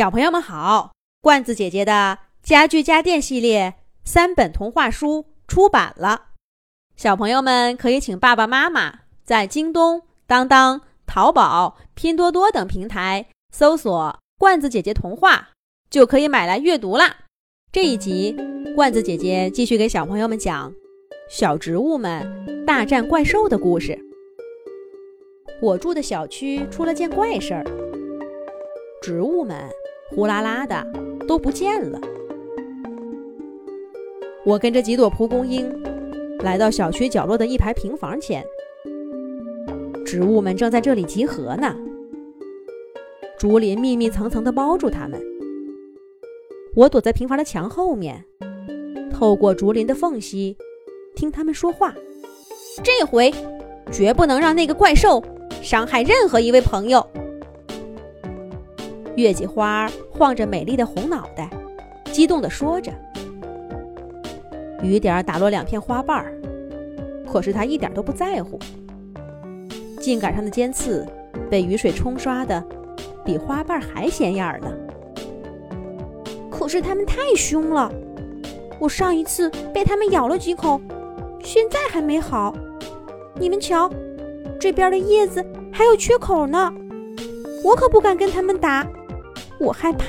小朋友们好，罐子姐姐的家具家电系列三本童话书出版了，小朋友们可以请爸爸妈妈在京东、当当、淘宝、拼多多等平台搜索“罐子姐姐童话”，就可以买来阅读啦。这一集，罐子姐姐继续给小朋友们讲小植物们大战怪兽的故事。我住的小区出了件怪事儿，植物们。呼啦啦的都不见了。我跟着几朵蒲公英来到小区角落的一排平房前，植物们正在这里集合呢。竹林密密层层的包住它们。我躲在平房的墙后面，透过竹林的缝隙听他们说话。这回绝不能让那个怪兽伤害任何一位朋友。月季花晃着美丽的红脑袋，激动地说着。雨点打落两片花瓣儿，可是它一点都不在乎。茎杆上的尖刺被雨水冲刷的比花瓣还显眼呢。可是它们太凶了，我上一次被它们咬了几口，现在还没好。你们瞧，这边的叶子还有缺口呢，我可不敢跟它们打。我害怕。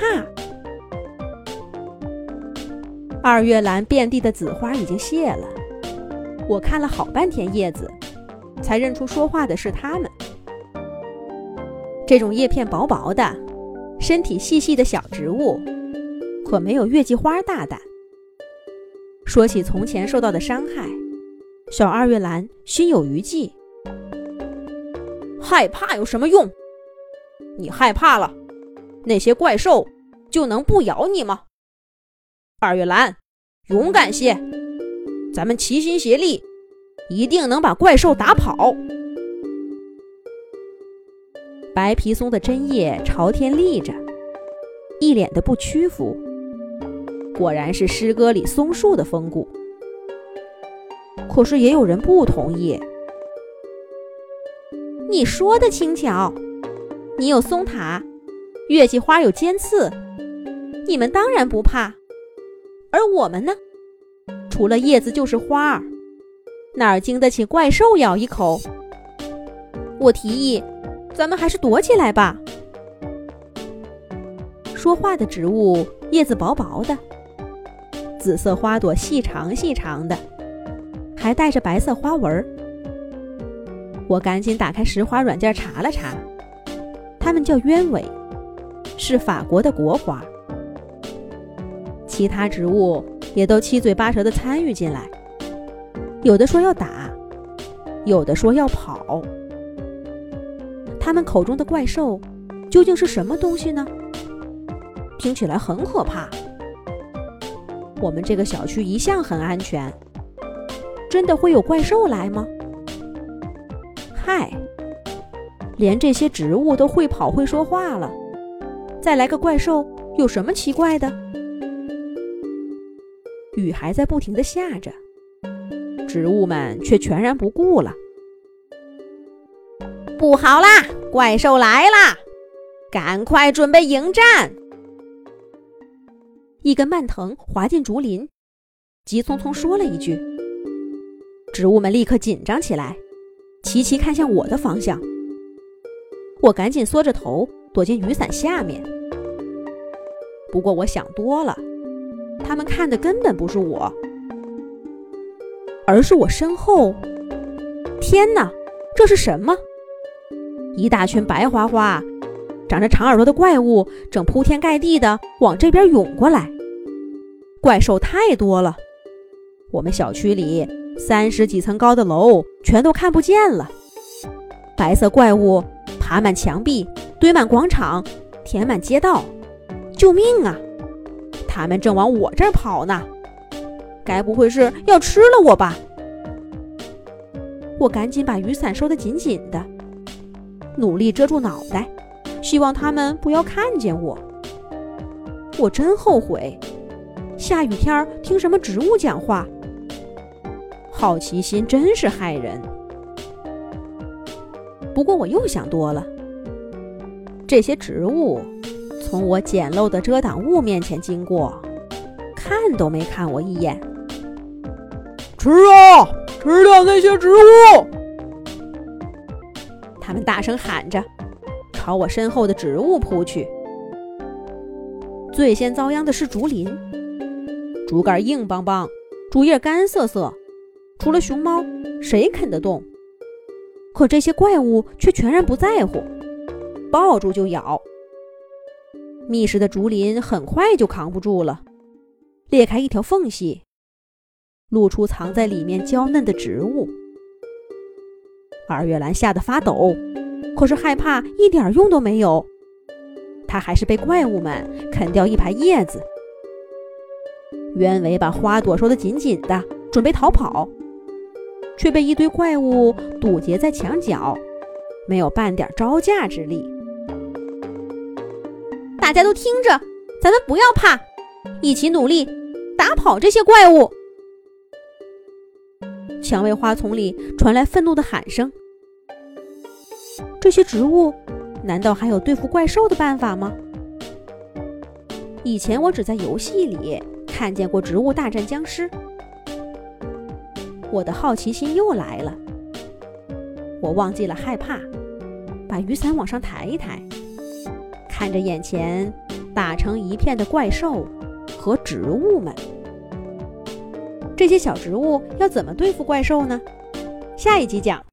二月兰遍地的紫花已经谢了，我看了好半天叶子，才认出说话的是它们。这种叶片薄薄的、身体细细的小植物，可没有月季花大胆。说起从前受到的伤害，小二月兰心有余悸。害怕有什么用？你害怕了。那些怪兽就能不咬你吗？二月兰，勇敢些，咱们齐心协力，一定能把怪兽打跑。白皮松的针叶朝天立着，一脸的不屈服，果然是诗歌里松树的风骨。可是也有人不同意。你说的轻巧，你有松塔。月季花有尖刺，你们当然不怕，而我们呢？除了叶子就是花儿，哪儿经得起怪兽咬一口？我提议，咱们还是躲起来吧。说话的植物叶子薄薄的，紫色花朵细长细长的，还带着白色花纹。我赶紧打开石花软件查了查，它们叫鸢尾。是法国的国花，其他植物也都七嘴八舌地参与进来，有的说要打，有的说要跑。他们口中的怪兽究竟是什么东西呢？听起来很可怕。我们这个小区一向很安全，真的会有怪兽来吗？嗨，连这些植物都会跑会说话了。再来个怪兽，有什么奇怪的？雨还在不停的下着，植物们却全然不顾了。不好啦，怪兽来啦！赶快准备迎战！一根蔓藤滑进竹林，急匆匆说了一句。植物们立刻紧张起来，齐齐看向我的方向。我赶紧缩着头。躲进雨伞下面。不过我想多了，他们看的根本不是我，而是我身后。天哪，这是什么？一大群白花花、长着长耳朵的怪物正铺天盖地的往这边涌过来。怪兽太多了，我们小区里三十几层高的楼全都看不见了。白色怪物爬满墙壁。堆满广场，填满街道，救命啊！他们正往我这儿跑呢，该不会是要吃了我吧？我赶紧把雨伞收得紧紧的，努力遮住脑袋，希望他们不要看见我。我真后悔，下雨天听什么植物讲话，好奇心真是害人。不过我又想多了。这些植物从我简陋的遮挡物面前经过，看都没看我一眼。吃啊，吃掉那些植物！他们大声喊着，朝我身后的植物扑去。最先遭殃的是竹林，竹竿硬邦邦，竹叶干涩涩，除了熊猫，谁啃得动？可这些怪物却全然不在乎，抱住就咬。密实的竹林很快就扛不住了，裂开一条缝隙，露出藏在里面娇嫩的植物。二月兰吓得发抖，可是害怕一点用都没有，她还是被怪物们啃掉一排叶子。鸢尾把花朵收得紧紧的，准备逃跑。却被一堆怪物堵截在墙角，没有半点招架之力。大家都听着，咱们不要怕，一起努力打跑这些怪物。蔷薇花丛里传来愤怒的喊声：“这些植物难道还有对付怪兽的办法吗？”以前我只在游戏里看见过植物大战僵尸。我的好奇心又来了，我忘记了害怕，把雨伞往上抬一抬，看着眼前打成一片的怪兽和植物们。这些小植物要怎么对付怪兽呢？下一集讲。